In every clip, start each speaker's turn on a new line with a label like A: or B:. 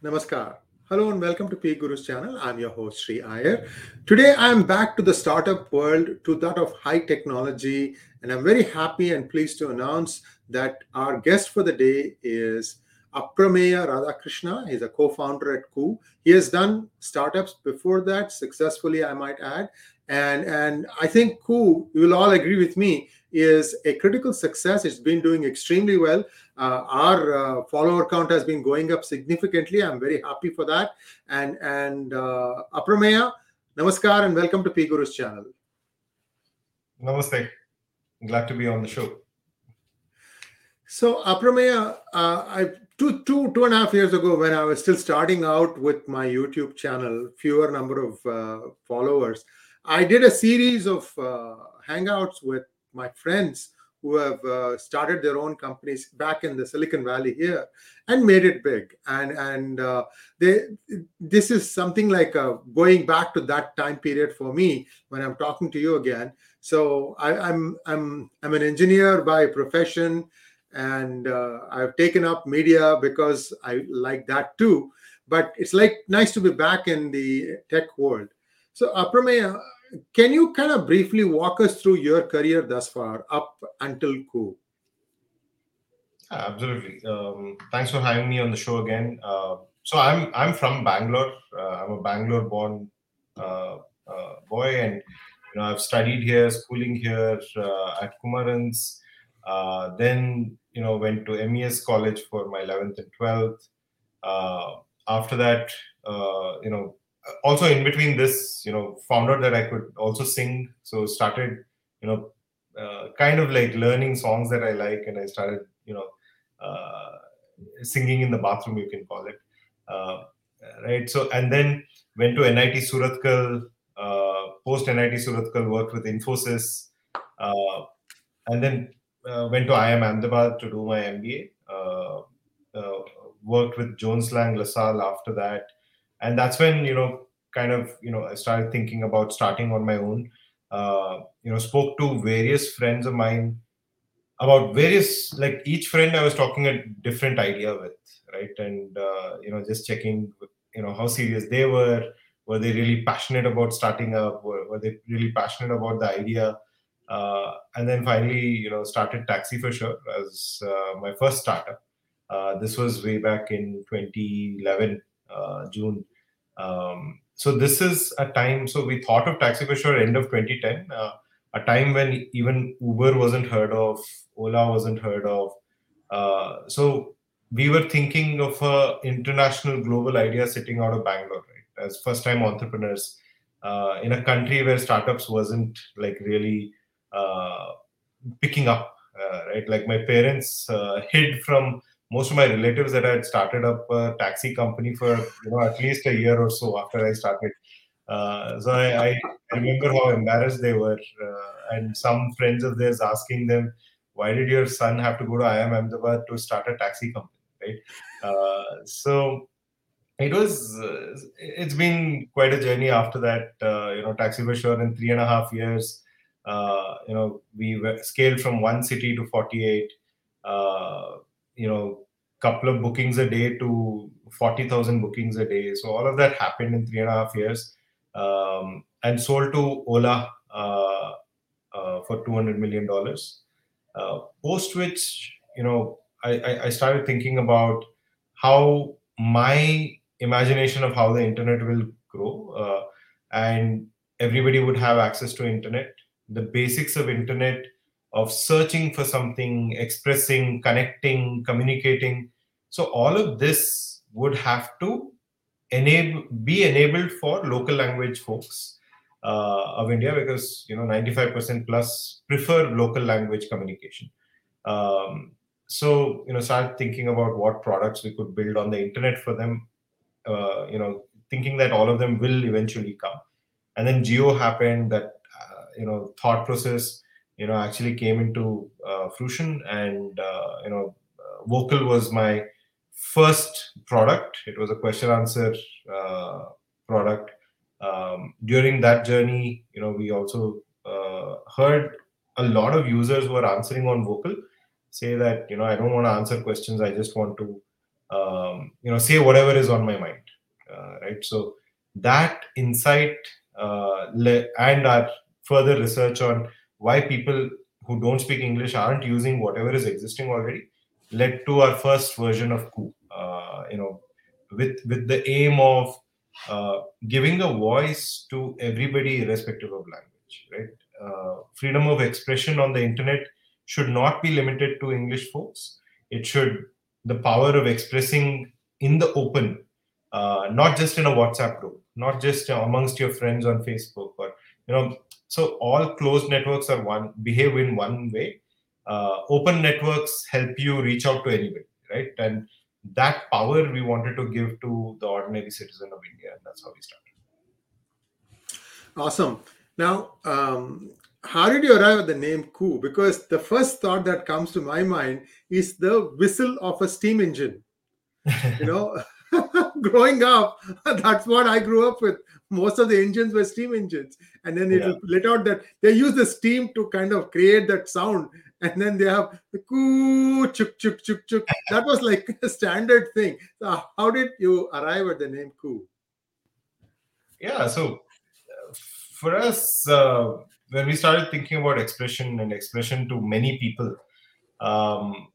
A: Namaskar. Hello and welcome to Peak Guru's channel. I'm your host Sri Iyer. Today I'm back to the startup world, to that of high technology, and I'm very happy and pleased to announce that our guest for the day is Aprameya Radhakrishna. He's a co-founder at Koo. He has done startups before that successfully, I might add. And, and I think Koo, you will all agree with me, is a critical success. It's been doing extremely well. Uh, our uh, follower count has been going up significantly. I'm very happy for that. And and uh, Aprameya, namaskar and welcome to P Guru's channel.
B: Namaste. Glad to be on the show.
A: So Aprameya, uh, I two two two and a half years ago when I was still starting out with my YouTube channel, fewer number of uh, followers, I did a series of uh, hangouts with my friends who have uh, started their own companies back in the Silicon Valley here and made it big. And and uh, they this is something like uh, going back to that time period for me when I'm talking to you again. So I, am I'm, I'm I'm an engineer by profession, and uh, I've taken up media because I like that too. But it's like nice to be back in the tech world. So Aprameya, can you kind of briefly walk us through your career thus far up until Koo?
B: Absolutely. Um, thanks for having me on the show again. Uh, so I'm I'm from Bangalore. Uh, I'm a Bangalore-born uh, uh boy, and you know I've studied here, schooling here uh, at Kumarans. Uh, then you know went to MES College for my 11th and 12th. after that, you know also in between this you know found out that i could also sing. So started you know uh, kind of like learning songs that i like and i started you know uh, singing in the bathroom you can call it. Uh, right? So and then went to nit surathkal uh, post nit surathkal worked with infosys uh, and then uh, went to iim ahmedabad to do my mba worked with jones lang lasalle after that and that's when you know kind of you know i started thinking about starting on my own. Uh, you know spoke to various friends of mine about various like each friend i was talking a different idea with right? And uh, you know just checking you know how serious they were. Were they really passionate about starting up? Were, were they really passionate about the idea? Uh, and then finally you know started taxi for sure as uh, my first startup. Uh, this was way back in 2011 uh, June. Um, so this is a time. So we thought of Taxi for Sure end of 2010, uh, a time when even Uber wasn't heard of, Ola wasn't heard of. Uh, so we were thinking of a international global idea sitting out of Bangalore, right? As first time entrepreneurs uh, in a country where startups wasn't like really uh, picking up, uh, right? Like my parents uh, hid from most of my relatives that I had started up a taxi company for you know at least a year or so after I started. Uh, so I, I, remember how embarrassed they were, uh, and some friends of theirs asking them, "Why did your son have to go to IIM Ahmedabad to start a taxi company?" Right. Uh, so it was. Uh, it's been quite a journey after that. Uh, you know, taxi for sure in three and a half years. Uh, you know, we scaled from one city to forty-eight you know couple of bookings a day to 40,000 bookings a day. So all of that happened in three and a half years um, and sold to Ola uh, uh, for $200 million. Uh, post which, you know, I, I, started thinking about how my imagination of how the internet will grow uh, and everybody would have access to internet. The basics of internet of searching for something, expressing, connecting, communicating. So all of this would have to enable be enabled for local language folks uh, of India because you know 95% plus prefer local language communication. Um, so you know start thinking about what products we could build on the internet for them. Uh, you know thinking that all of them will eventually come, and then Jio happened. That uh, you know thought process you know actually came into uh, fruition and uh, you know uh, Vokal was my first product. It was a question answer uh, product. Um, during that journey you know we also uh, heard a lot of users who are answering on Vokal say that you know i don't want to answer questions. I just want to um, you know say whatever is on my mind. Uh, right? So that insight le- and our further research on why people who don't speak english aren't using whatever is existing already led to our first version of Koo. Uh, you know, with with the aim of uh, giving a voice to everybody, irrespective of language. Right? Uh, freedom of expression on the internet should not be limited to English folks. It should the power of expressing in the open, uh, not just in a WhatsApp group, not just amongst your friends on Facebook, or you know. So all closed networks are one behave in one way uh, open networks help you reach out to anybody, right? And that power we wanted to give to the ordinary citizen of India, and that's how we started.
A: Awesome. Now, um, how did you arrive at the name Koo? Because the first thought that comes to my mind is the whistle of a steam engine. You know, growing up, that's what I grew up with. Most of the engines were steam engines, and then it yeah. let out that they use the steam to kind of create that sound and then they have the coo chuk chuk chuk chuk. That was like a standard thing. So how did you arrive at the name Koo?
B: Yeah, so for us, uh, when we started thinking about expression and expression to many people, um,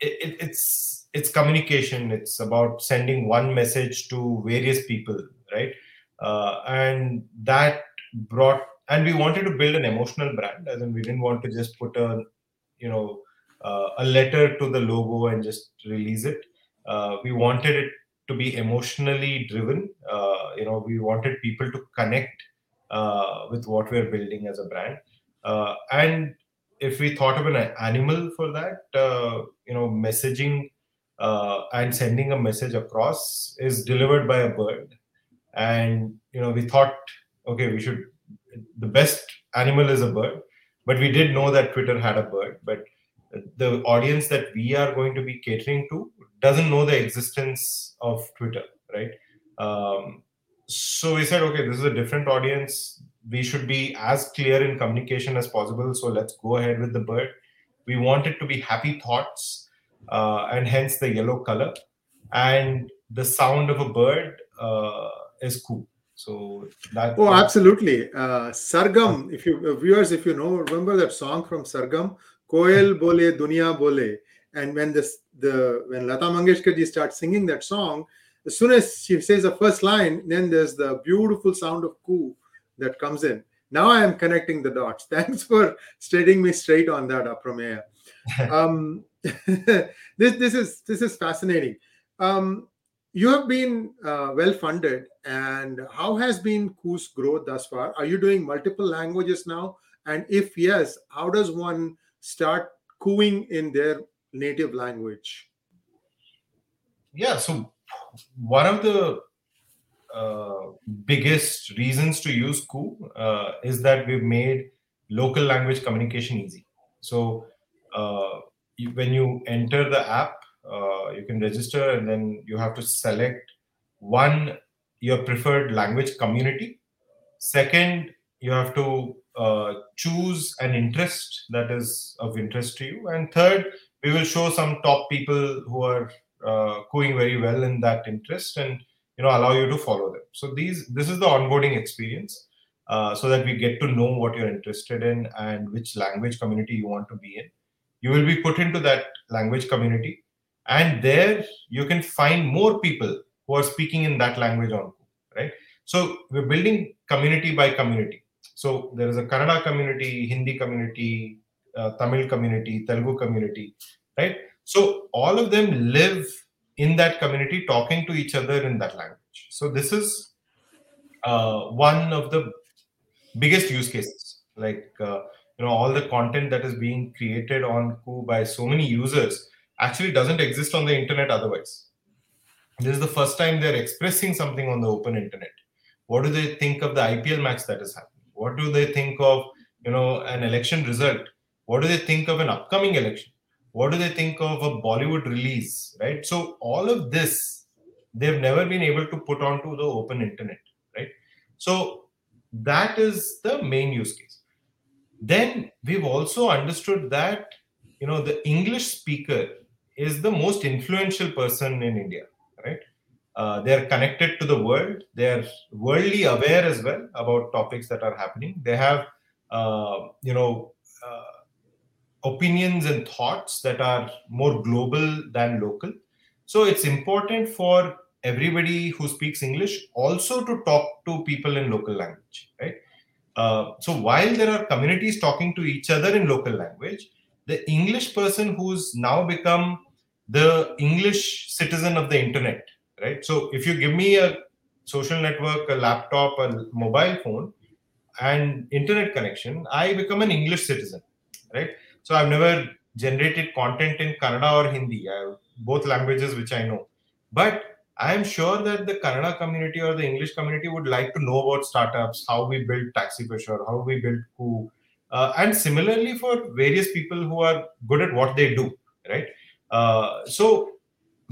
B: it, it, it's it's communication. It's about sending one message to various people, right? Uh, and that brought and we wanted to build an emotional brand as in we didn't want to just put a you know uh, a letter to the logo and just release it uh, we wanted it to be emotionally driven uh, you know we wanted people to connect uh, with what we're building as a brand uh, and if we thought of an animal for that you know messaging and sending a message across is delivered by a bird. And you know we thought okay we should the best animal is a bird but we did know that twitter had a bird. But the audience that we are going to be catering to doesn't know the existence of twitter right? Um, so we said okay this is a different audience. We should be as clear in communication as possible. So let's go ahead with the bird. We want it to be happy thoughts uh, and hence the yellow color and the sound of a bird uh, is cool so that.
A: Oh, absolutely. Uh, Sargam, if you uh, viewers, if you know, remember that song from Sargam, Koel Bole Dunia Bole, and when this the when Lata Mangeshkar ji starts singing that song, as soon as she says the first line, then there's the beautiful sound of Koo that comes in. Now I am connecting the dots. Thanks for steadying me straight on that, Aprameya. um, this this is this is fascinating. Um, you have been uh, well funded and how has been Koo's growth thus far? Are you doing multiple languages now? And if yes how does one start cooing in their native language?
B: Yeah so one of the uh, biggest reasons to use Koo uh, is that we've made local language communication easy. So uh, you, when you enter the app uh, you can register and then you have to select one your preferred language community. Second you have to uh, choose an interest that is of interest to you. And third we will show some top people who are uh, very well in that interest and you know allow you to follow them. So these this is the onboarding experience uh, so that we get to know what you're interested in and which language community you want to be in you will be put into that language community. And there you can find more people who are speaking in that language on right? So we're building community by community. So there is a kannada community hindi community uh, tamil community telugu community right? So all of them live in that community talking to each other in that language. So this is uh, one of the biggest use cases. Like uh, you know all the content that is being created on Koo by so many users actually doesn't exist on the internet otherwise. This is the first time they're expressing something on the open internet. What do they think of the IPL match that is happening? What do they think of you know an election result? What do they think of an upcoming election? What do they think of a Bollywood release? Right. So all of this they've never been able to put onto the open internet. Right. So that is the main use case. Then we've also understood that you know the English speaker is the most influential person in India, right? Uh, they're connected to the world. They're worldly aware as well about topics that are happening. They have, uh, you know, uh, opinions and thoughts that are more global than local. So it's important for everybody who speaks English also to talk to people in local language, right? Uh, so while there are communities talking to each other in local language, the English person who's now become the English citizen of the internet, right? So if you give me a social network, a laptop, a mobile phone, and internet connection, I become an English citizen, right? So I've never generated content in Kannada or Hindi, I, both languages which I know. But I am sure that the Kannada community or the English community would like to know about startups, how we build Taxi sure, how we build Koo, uh, and similarly for various people who are good at what they do, right? Uh, so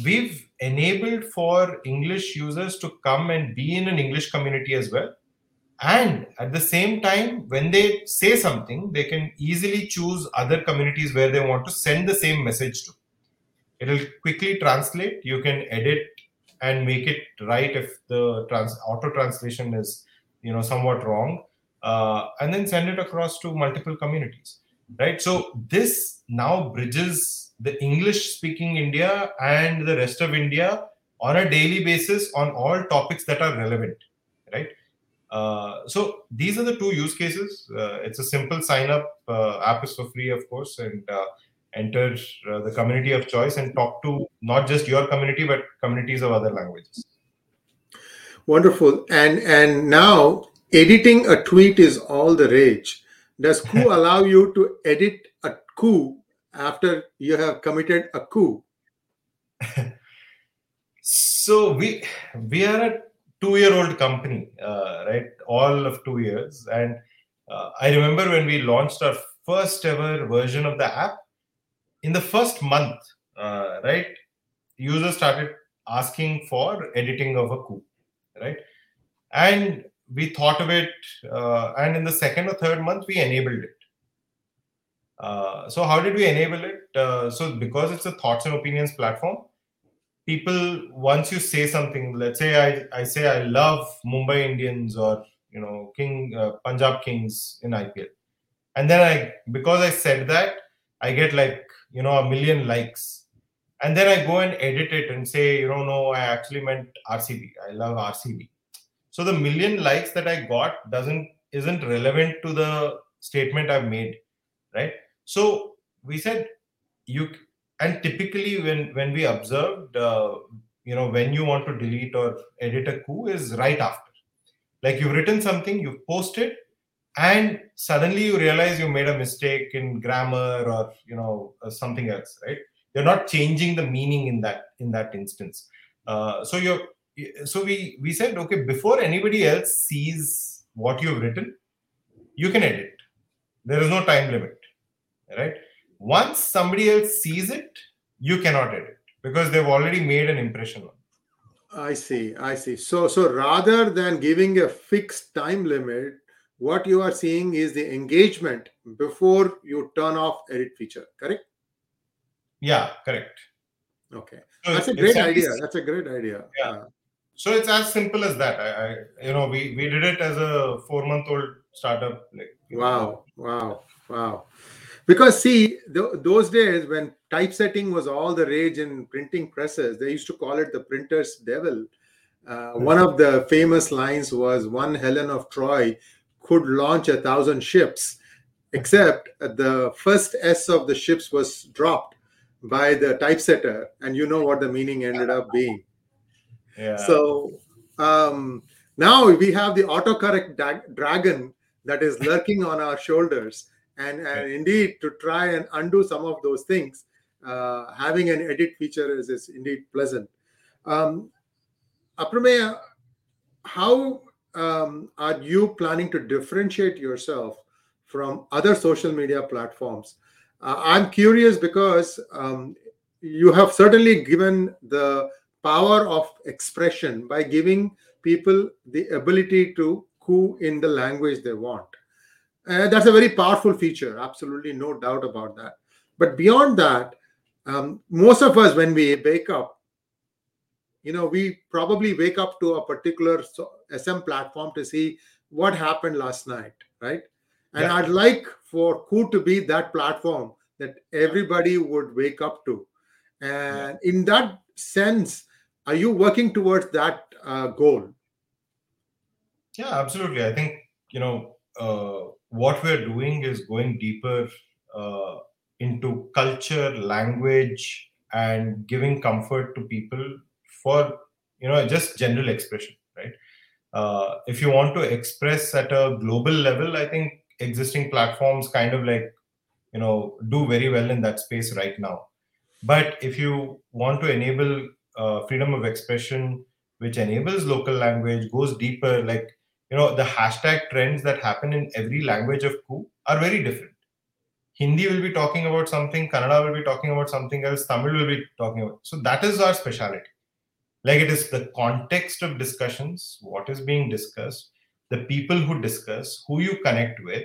B: we've enabled for English users to come and be in an English community as well. And at the same time, when they say something, they can easily choose other communities where they want to send the same message to. It'll quickly translate. You can edit and make it right if the trans- auto translation is, you know, somewhat wrong, uh, and then send it across to multiple communities. Right. So this now bridges the English speaking India and the rest of India on a daily basis on all topics that are relevant, right? Uh, so these are the two use cases. Uh, it's a simple sign up. Uh, app is for free, of course, and uh, enter uh, the community of choice and talk to not just your community but communities of other languages.
A: Wonderful. And and now editing a tweet is all the rage. Does Koo allow you to edit a Koo after you have committed a coup?
B: so we we are a two-year-old company, uh, right? All of two years, and uh, I remember when we launched our first ever version of the app. In the first month, uh, right, users started asking for editing of a Koo, right? And we thought of it, uh, and in the second or third month, we enabled it uh, so how did we enable it? Uh, so because it's a thoughts and opinions platform, people once you say something, let's say I, I say I love Mumbai Indians or you know King uh, Punjab Kings in IPL, and then I because I said that I get like you know a million likes, and then I go and edit it and say you know no I actually meant RCB. I love RCB. So the million likes that I got doesn't isn't relevant to the statement I've made, right? So we said you and typically when when we observed uh, you know when you want to delete or edit a Koo is right after like you've written something you've posted and suddenly you realize you made a mistake in grammar or you know uh, something else right you're not changing the meaning in that in that instance uh, so you're so we we said okay before anybody else sees what you've written you can edit there is no time limit right? Once somebody else sees it, you cannot edit because they've already made an impression on.
A: I see, I see. So, so rather than giving a fixed time limit, what you are seeing is the engagement before you turn off edit feature. Correct?
B: Yeah, correct.
A: Okay, so that's a great idea. That's a great idea.
B: Yeah. Uh, so it's as simple as that. I, I, you know, we we did it as a four month old startup. Like,
A: wow, wow, wow because see the, those days when typesetting was all the rage in printing presses they used to call it the printer's devil uh, one of the famous lines was one helen of troy could launch a thousand ships except the first s of the ships was dropped by the typesetter and you know what the meaning ended up being. Yeah. so um, now we have the autocorrect da- dragon that is lurking on our shoulders and, and indeed to try and undo some of those things uh, having an edit feature is, is indeed pleasant. Um, aprameya how um, are you planning to differentiate yourself from other social media platforms uh, i'm curious because um, you have certainly given the power of expression by giving people the ability to coo in the language they want uh, that's a very powerful feature, absolutely no doubt about that. But beyond that, um, most of us when we wake up you know we probably wake up to a particular sm platform to see what happened last night right and yeah. i'd like for Koo to be that platform that everybody would wake up to and yeah. in that sense are you working towards that uh, goal
B: yeah absolutely i think you know uh, what we're doing is going deeper uh, into culture, language, and giving comfort to people for you know just general expression? Uh, if you want to express at a global level, I think existing platforms kind of like you know do very well in that space right now. But if you want to enable uh, freedom of expression, which enables local language, goes deeper, like you know the hashtag trends that happen in every language of Koo are very different Hindi will be talking about something, Kannada will be talking about something else, Tamil will be talking about. So that is our specialty. Like it is the context of discussions, what is being discussed, the people who discuss, who you connect with,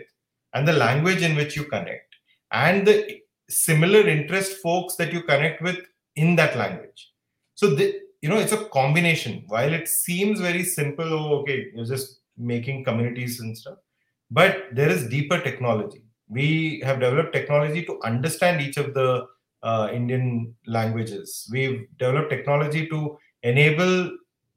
B: and the language in which you connect, and the similar interest folks that you connect with in that language. So the, you know it's a combination. While it seems very simple, oh, okay, you're just making communities and stuff, but there is deeper technology we have developed technology to understand each of the uh, Indian languages. We've developed technology to enable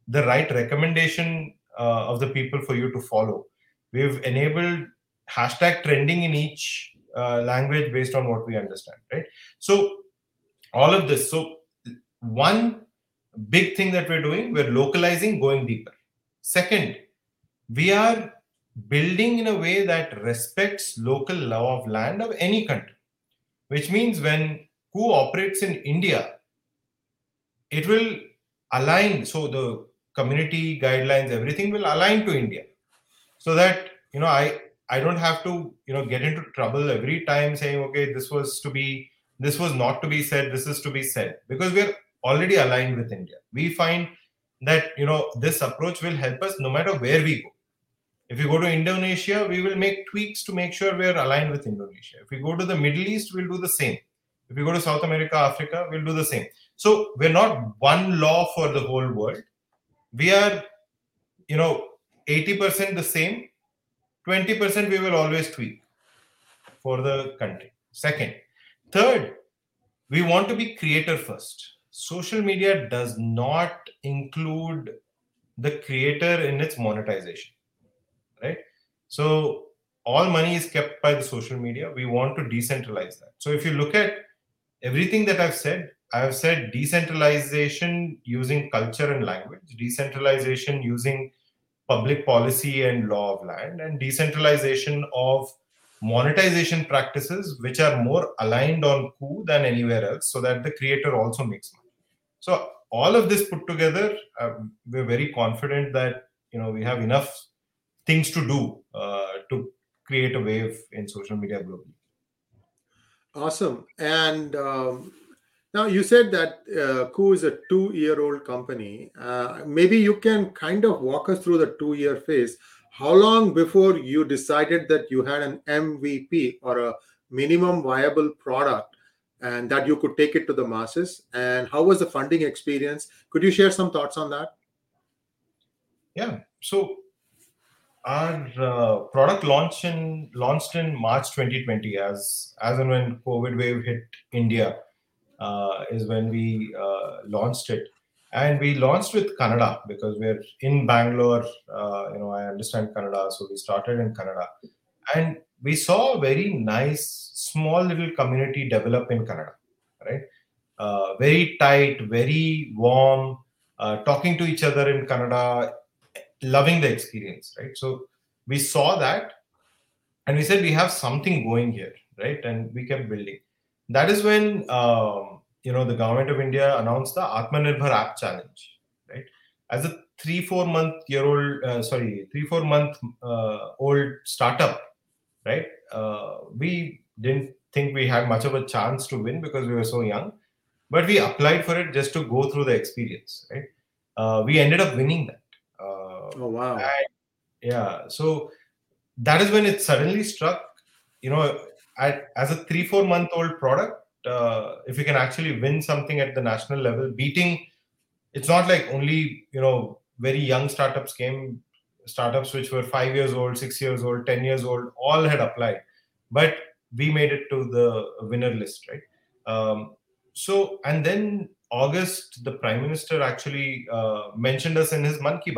B: the right recommendation uh, of the people for you to follow. We've enabled hashtag trending in each uh, language based on what we understand, right? So, all of this. So, one big thing that we're doing, we're localizing, going deeper. Second, we are building in a way that respects local law of land of any country. Which means when Koo operates in India, it will align. So the community guidelines, everything will align to India, so that you know I I don't have to you know get into trouble every time saying okay this was to be this was not to be said this is to be said because we're already aligned with India. We find that you know this approach will help us no matter where we go if we go to Indonesia, we will make tweaks to make sure we are aligned with Indonesia. If we go to the Middle East, we'll do the same. If we go to South America, Africa, we'll do the same. So we're not one law for the whole world. We are, you know, 80% the same, 20% we will always tweak for the country. Second. Third, we want to be creator first. Social media does not include the creator in its monetization right? So all money is kept by the social media. We want to decentralize that. So if you look at everything that I've said, I have said decentralization using culture and language, decentralization using public policy and law of land, and decentralization of monetization practices which are more aligned on Koo than anywhere else, so that the creator also makes money. So all of this put together, uh, we're very confident that you know we have enough things to do uh, to create a wave in social media globally.
A: Awesome. And um, now you said that uh, Koo is a two-year-old company. Uh, maybe you can kind of walk us through the two-year phase. How long before you decided that you had an MVP or a minimum viable product and that you could take it to the masses? And how was the funding experience? Could you share some thoughts on that?
B: Yeah. So our uh, product launched in March 2020 as as and when COVID wave hit India is when we uh, launched it, and we launched with Kannada because we're in Bangalore. Uh, you know, I understand Kannada, so we started in Kannada, and we saw a very nice small little community develop in Kannada, right? Uh, very tight, very warm, uh, talking to each other in Kannada, loving the experience, right? So we saw that and we said we have something going here, right? And we kept building. That is when um, you know the government of India announced the Atmanirbhar App Challenge, right? As a three four month year old, uh, sorry, three four month uh, old startup, right? Uh, we didn't think we had much of a chance to win because we were so young, but we applied for it just to go through the experience, right? Uh, we ended up winning that
A: Oh wow!
B: And, yeah, so that is when it suddenly struck. You know, at, as a three four month old product, uh, if you can actually win something at the national level, beating, it's not like only you know very young startups came, startups which were five years old, six years old, ten years old, all had applied, but we made it to the winner list, right? Um, so and then August, the prime minister actually uh, mentioned us in his Man Ki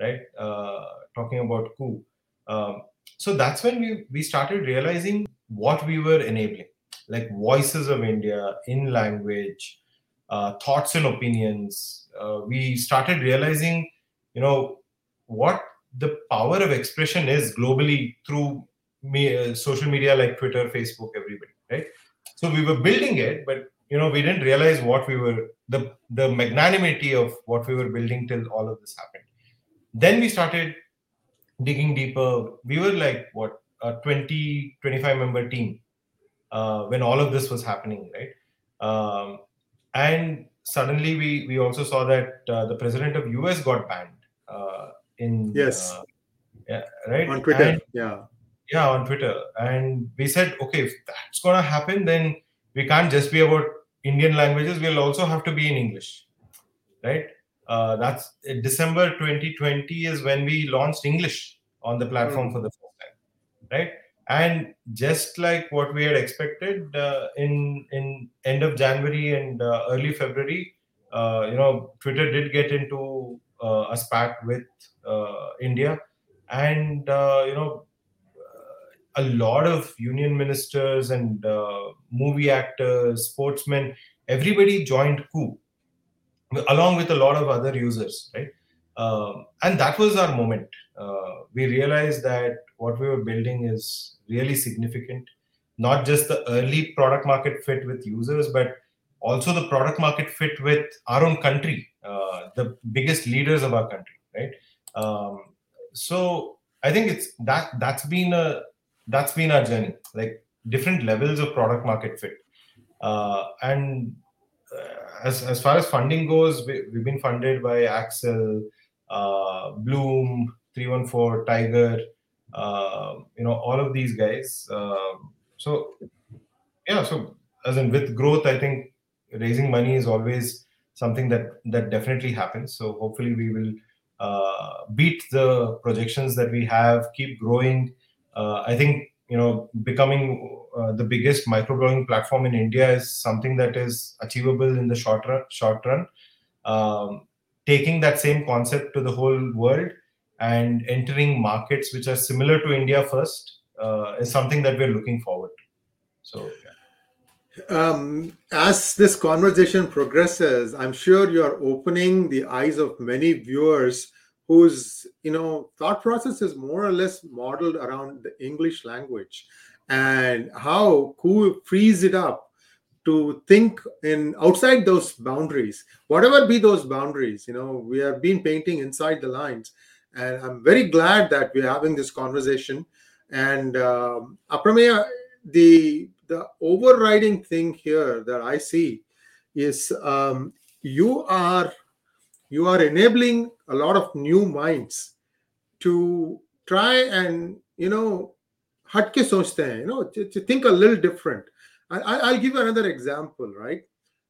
B: right? Uh, talking about Koo. Um, so that's when we we started realizing what we were enabling. Like voices of india in language uh, thoughts and opinions uh, we started realizing you know what the power of expression is globally through me, uh, social media like twitter facebook everybody right? So we were building it but you know we didn't realize what we were the the magnanimity of what we were building till all of this happened. Then we started digging deeper. We were like what a 20 25 member team uh, when all of this was happening right um, and suddenly we we also saw that uh, the president of us got banned uh, in
A: Yes.
B: uh, yeah right
A: on Twitter.
B: And-
A: yeah.
B: yeah on twitter and we said okay if that's going to happen then we can't just be about indian languages we'll also have to be in english right uh, that's december 2020 is when we launched english on the platform
A: Mm.
B: for the right and just like what we had expected uh, in in end of january and uh, early february uh, you know twitter did get into uh, a spat with uh, india and uh, you know a lot of union ministers and movie actors, sportsmen, everybody joined Koo, along with a lot of other users, right? Um, and that was our moment. Uh, we realized that what we were building is really significant, not just the early product market fit with users, but also the product market fit with our own country, uh, the biggest leaders of our country, right? Um, so I think it's that that's been a that's been our journey like different levels of product market fit uh, and uh, as, as far as funding goes we, we've been funded by Accel uh, Blume 314 tiger uh, you know all of these guys. Um, so yeah so as in with growth i think raising money is always something that that definitely happens. So hopefully we will uh, beat the projections that we have keep growing. Uh, I think you know becoming uh, the biggest microblogging platform in India is something that is achievable in the short run. Short run, um, taking that same concept to the whole world and entering markets which are similar to India first uh, is something that we're looking forward to. So
A: Um, as this conversation progresses, I'm sure you are opening the eyes of many viewers whose you know thought process is more or less modeled around the English language and how Koo frees it up to think in outside those boundaries, whatever be those boundaries. You know, we have been painting inside the lines, and I'm very glad that we're having this conversation. And um, Aprameya, the the overriding thing here that I see is um, you are you are enabling a lot of new minds to try and you know hatke sochte you know to think a little different. I, I, I'll give you another example, right?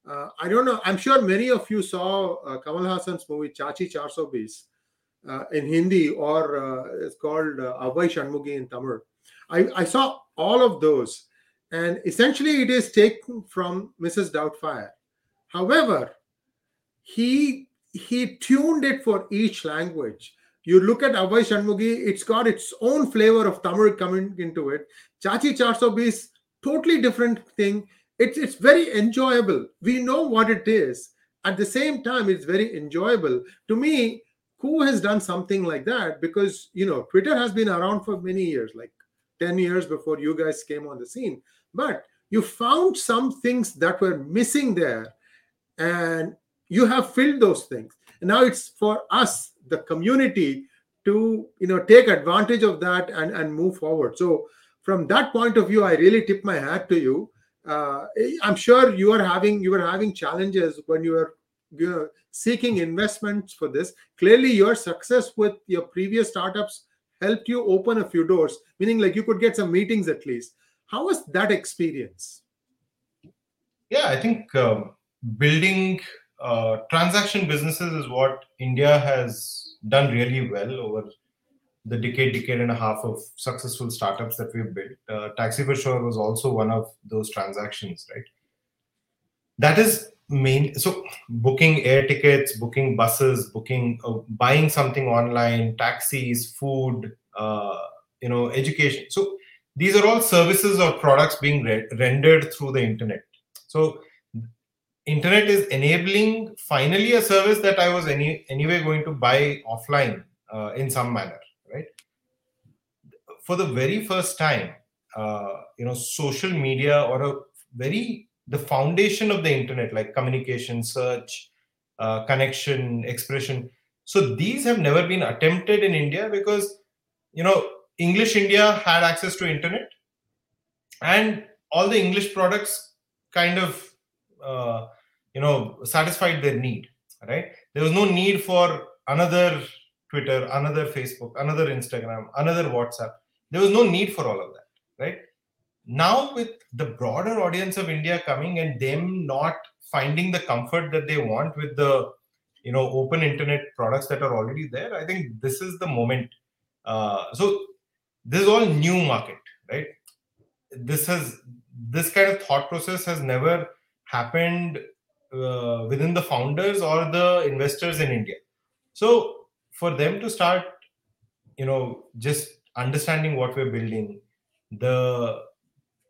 A: Uh, I don't know. I'm sure many of you saw uh, Kamal Haasan's movie Chachi Charso Bees uh, in Hindi, or uh, it's called uh, Avvai Shanmugi in Tamil. I, I saw all of those, and essentially it is taken from Mrs. Doubtfire. However, he he tuned it for each language. You look at Avvai Shanmugi, it's got its own flavor of Tamil coming into it. Chachi Charso Bees, totally different thing. It's it's very enjoyable. We know what it is. At the same time, it's very enjoyable. To me, who has done something like that? Because you know, Twitter has been around for many years, like 10 years before you guys came on the scene. But you found some things that were missing there, and you have filled those things. And now it's for us, the community, to you know take advantage of that and, and move forward. So from that point of view, I really tip my hat to you. Uh, I'm sure you are having you were having challenges when you were you know, seeking investments for this. Clearly, your success with your previous startups helped you open a few doors, meaning like you could get some meetings at least. How was that experience?
B: yeah, I think um, building uh, transaction businesses is what India has done really well over the decade, decade and a half of successful startups that we've built. Uh, Taxi for Sure was also one of those transactions, right? That is main. So booking air tickets, booking buses, booking, uh, buying something online, taxis, food, uh, you know, education. So these are all services or products being re- rendered through the internet. So internet is enabling finally a service that I was any anyway going to buy offline uh, in some manner? For the very first time, uh, you know, social media or a very the foundation of the internet, like communication, search, uh, connection, expression. So these have never been attempted in India because you know English India had access to internet, and all the English products kind of uh, you know satisfied their need. Right? There was no need for another Twitter, another Facebook, another Instagram, another WhatsApp. There was no need for all of that, right? Now, with the broader audience of India coming and them not finding the comfort that they want with the you know open internet products that are already there, I think this is the moment. Uh, so this is all new market, right? This has this kind of thought process has never happened uh, within the founders or the investors in India. So for them to start you know just understanding what we're building the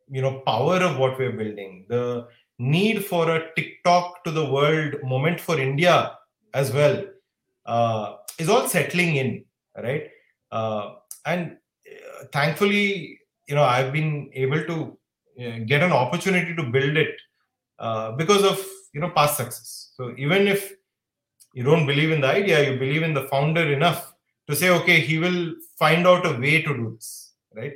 B: you know power of what we're building the need for a tiktok to the world moment for india as well uh, is all settling in right? Uh, and uh, thankfully you know i've been able to uh, get an opportunity to build it uh, because of you know past success. So even if you don't believe in the idea you believe in the founder enough to say okay he will find out a way to do this right?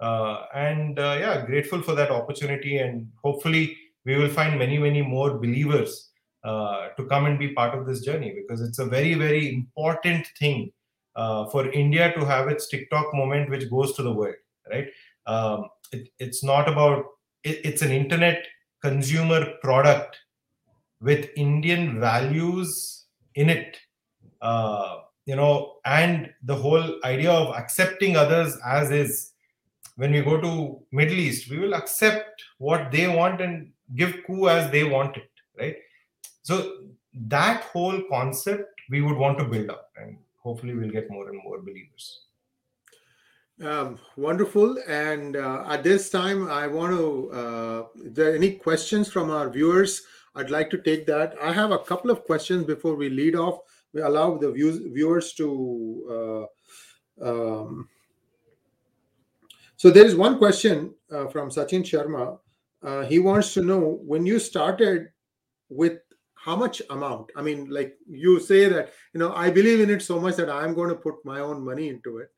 B: Uh, and uh, yeah grateful for that opportunity and hopefully we will find many many more believers uh, to come and be part of this journey because it's a very very important thing uh, for india to have its tiktok moment which goes to the world right? Um, it, it's not about it, it's an internet consumer product with indian values in it uh, you know and the whole idea of accepting others as is when we go to middle east we will accept what they want and give Koo as they want it right so that whole concept we would want to build up and hopefully we'll get more and more believers
A: um, wonderful. And uh, at this time, I want to, uh, there any questions from our viewers, I'd like to take that. I have a couple of questions before we lead off. We allow the views, viewers to. Uh, um, so there is one question uh, from Sachin Sharma. Uh, he wants to know when you started with how much amount. I mean, like you say that you know I believe in it so much that I'm going to put my own money into it.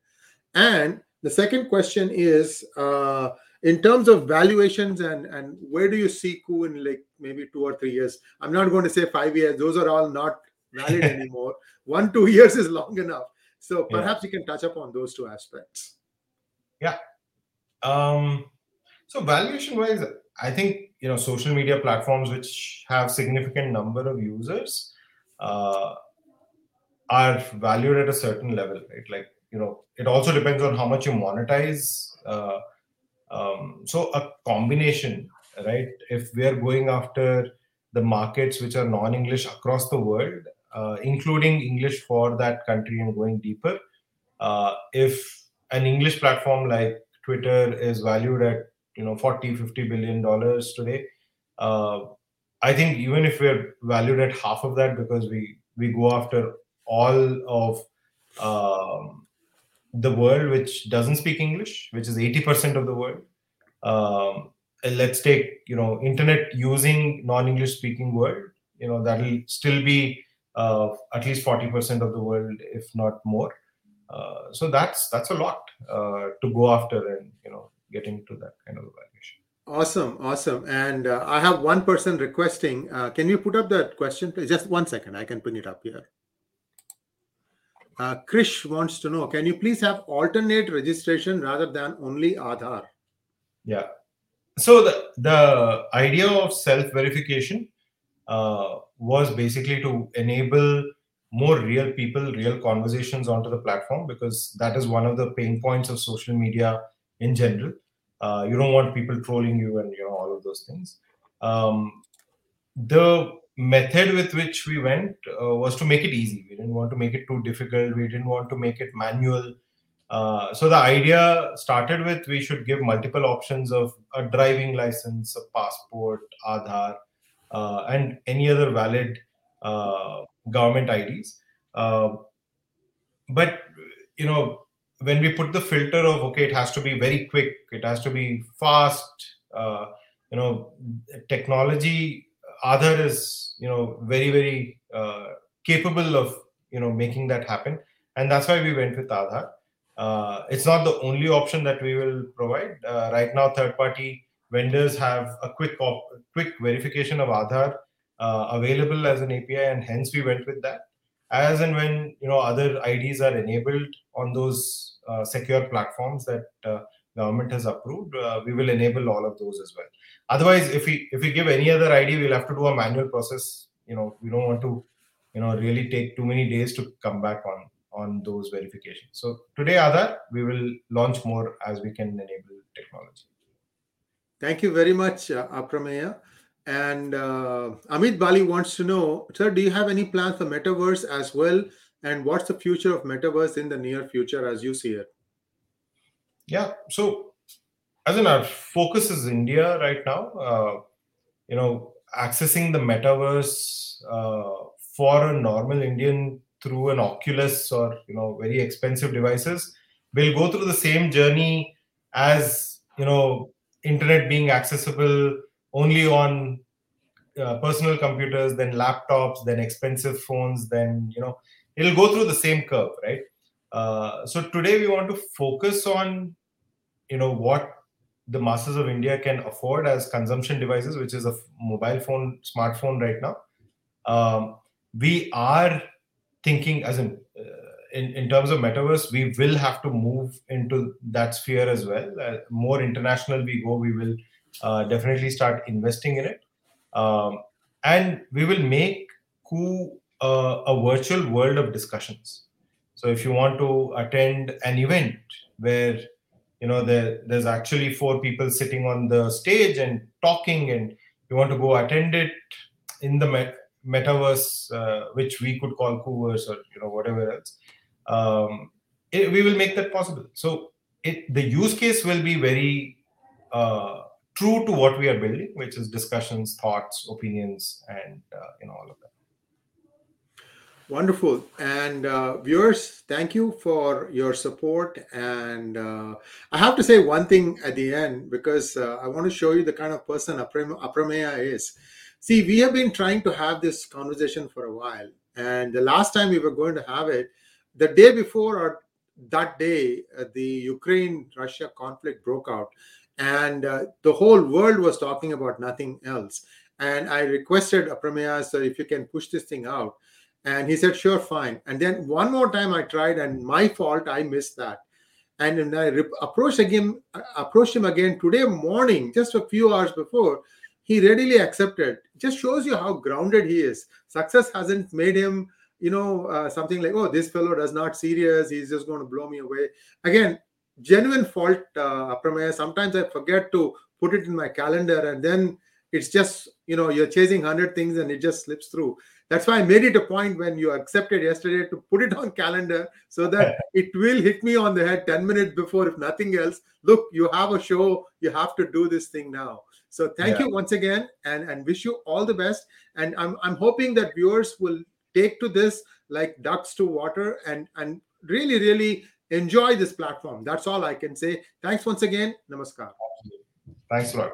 A: And the second question is uh, in terms of valuations and and where do you see Koo in like maybe two or three years? I'm not going to say five years; those are all not valid anymore. One two years is long enough. So perhaps yeah. you can touch upon those two aspects.
B: Yeah. Um, so valuation wise, I think you know social media platforms which have significant number of users uh, are valued at a certain level, right? Like you know, it also depends on how much you monetize. Uh, um, so a combination, right? If we are going after the markets which are non-English across the world, including English for that country and going deeper, uh, if an English platform like Twitter is valued at you know 40, 50 billion dollars today, uh, I think even if we're valued at half of that because we we go after all of um, the world which doesn't speak English, which is 80% of the world. Um, let's take, you know, internet using non-English speaking world, you know, that'll still be uh, at least 40% of the world, if not more. Uh, so that's that's a lot uh, to go after and you know getting to that kind of evaluation.
A: Awesome, awesome. And uh, I have one person requesting. Uh, can you put up that question, please? Just one second. I can put it up here. Uh, Krish wants to know, can you please have alternate registration rather than only Aadhaar?
B: Yeah. so the the idea of self verification uh, was basically to enable more real people, real conversations onto the platform because that is one of the pain points of social media in general. Uh, you don't want people trolling you and you know all of those things. Um, the method with which we went uh, was to make it easy. We didn't want to make it too difficult. We didn't want to make it manual. Uh, so the idea started with we should give multiple options of a driving license, a passport, Aadhaar, uh, and any other valid uh, government IDs. Uh, but you know, when we put the filter of okay, it has to be very quick, it has to be fast. Uh, you know, technology. Aadhaar is you know very very uh, capable of you know making that happen, and that's why we went with Aadhaar. Uh, it's not the only option that we will provide. Right now, third party vendors have a quick op- quick verification of Aadhaar uh, available as an API, and hence we went with that. As and when you know other IDs are enabled on those uh, secure platforms that uh, government has approved, uh, we will enable all of those as well. Otherwise, if we if we give any other ID, we'll have to do a manual process. You know, we don't want to you know really take too many days to come back on on those verifications. So today, Aadhaar, we will launch more as we can enable technology.
A: Thank you very much, uh, Aprameya. And uh, Amit Bali wants to know, sir, do you have any plans for metaverse as well? And what's the future of metaverse in the near future as you see it?
B: Yeah. So, as in our focus is India right now. Uh, you know, accessing the metaverse uh, for a normal Indian through an Oculus or you know very expensive devices will go through the same journey as you know internet being accessible only on uh, personal computers then laptops then expensive phones then you know it'll go through the same curve right? Uh, so today we want to focus on you know what the masses of india can afford as consumption devices which is a mobile phone smartphone right now. Um, we are thinking as in in, in terms of metaverse we will have to move into that sphere as well uh, more international we go we will uh, definitely start investing in it. Um, and we will make Koo uh, a virtual world of discussions. So if you want to attend an event where you know there, there's actually four people sitting on the stage and talking, and you want to go attend it in the met- metaverse, uh, which we could call Kooverse or you know whatever else, um, it, we will make that possible. So it the use case will be very uh, true to what we are building, which is discussions, thoughts, opinions, and uh, you know all of that.
A: Wonderful. And uh, viewers, thank you for your support. And uh, I have to say one thing at the end because uh, I want to show you the kind of person Aprameya is. See, we have been trying to have this conversation for a while. And the last time we were going to have it, the day before or that day, uh, the Ukraine Russia conflict broke out and uh, the whole world was talking about nothing else. And I requested Aprameya, sir, if you can push this thing out. And he said, sure, fine. And then one more time I tried, and my fault, I missed that. And then I re- approached him, approached him again today morning, just a few hours before. He readily accepted. Just shows you how grounded he is. Success hasn't made him, you know, uh, something like, oh, this fellow does not serious. He's just going to blow me away. Again, genuine fault, uh. Sometimes I forget to put it in my calendar, and then it's just you know you're chasing hundred things and it just slips through. That's why I made it a point when you accepted yesterday to put it on calendar so that it will hit me on the head 10 minutes before, if nothing else. Look, you have a show, you have to do this thing now. So thank yeah. you once again and, and wish you all the best. And I'm I'm hoping that viewers will take to this like ducks to water and and really, really enjoy this platform. That's all I can say. Thanks once again. Namaskar.
B: Thanks a lot.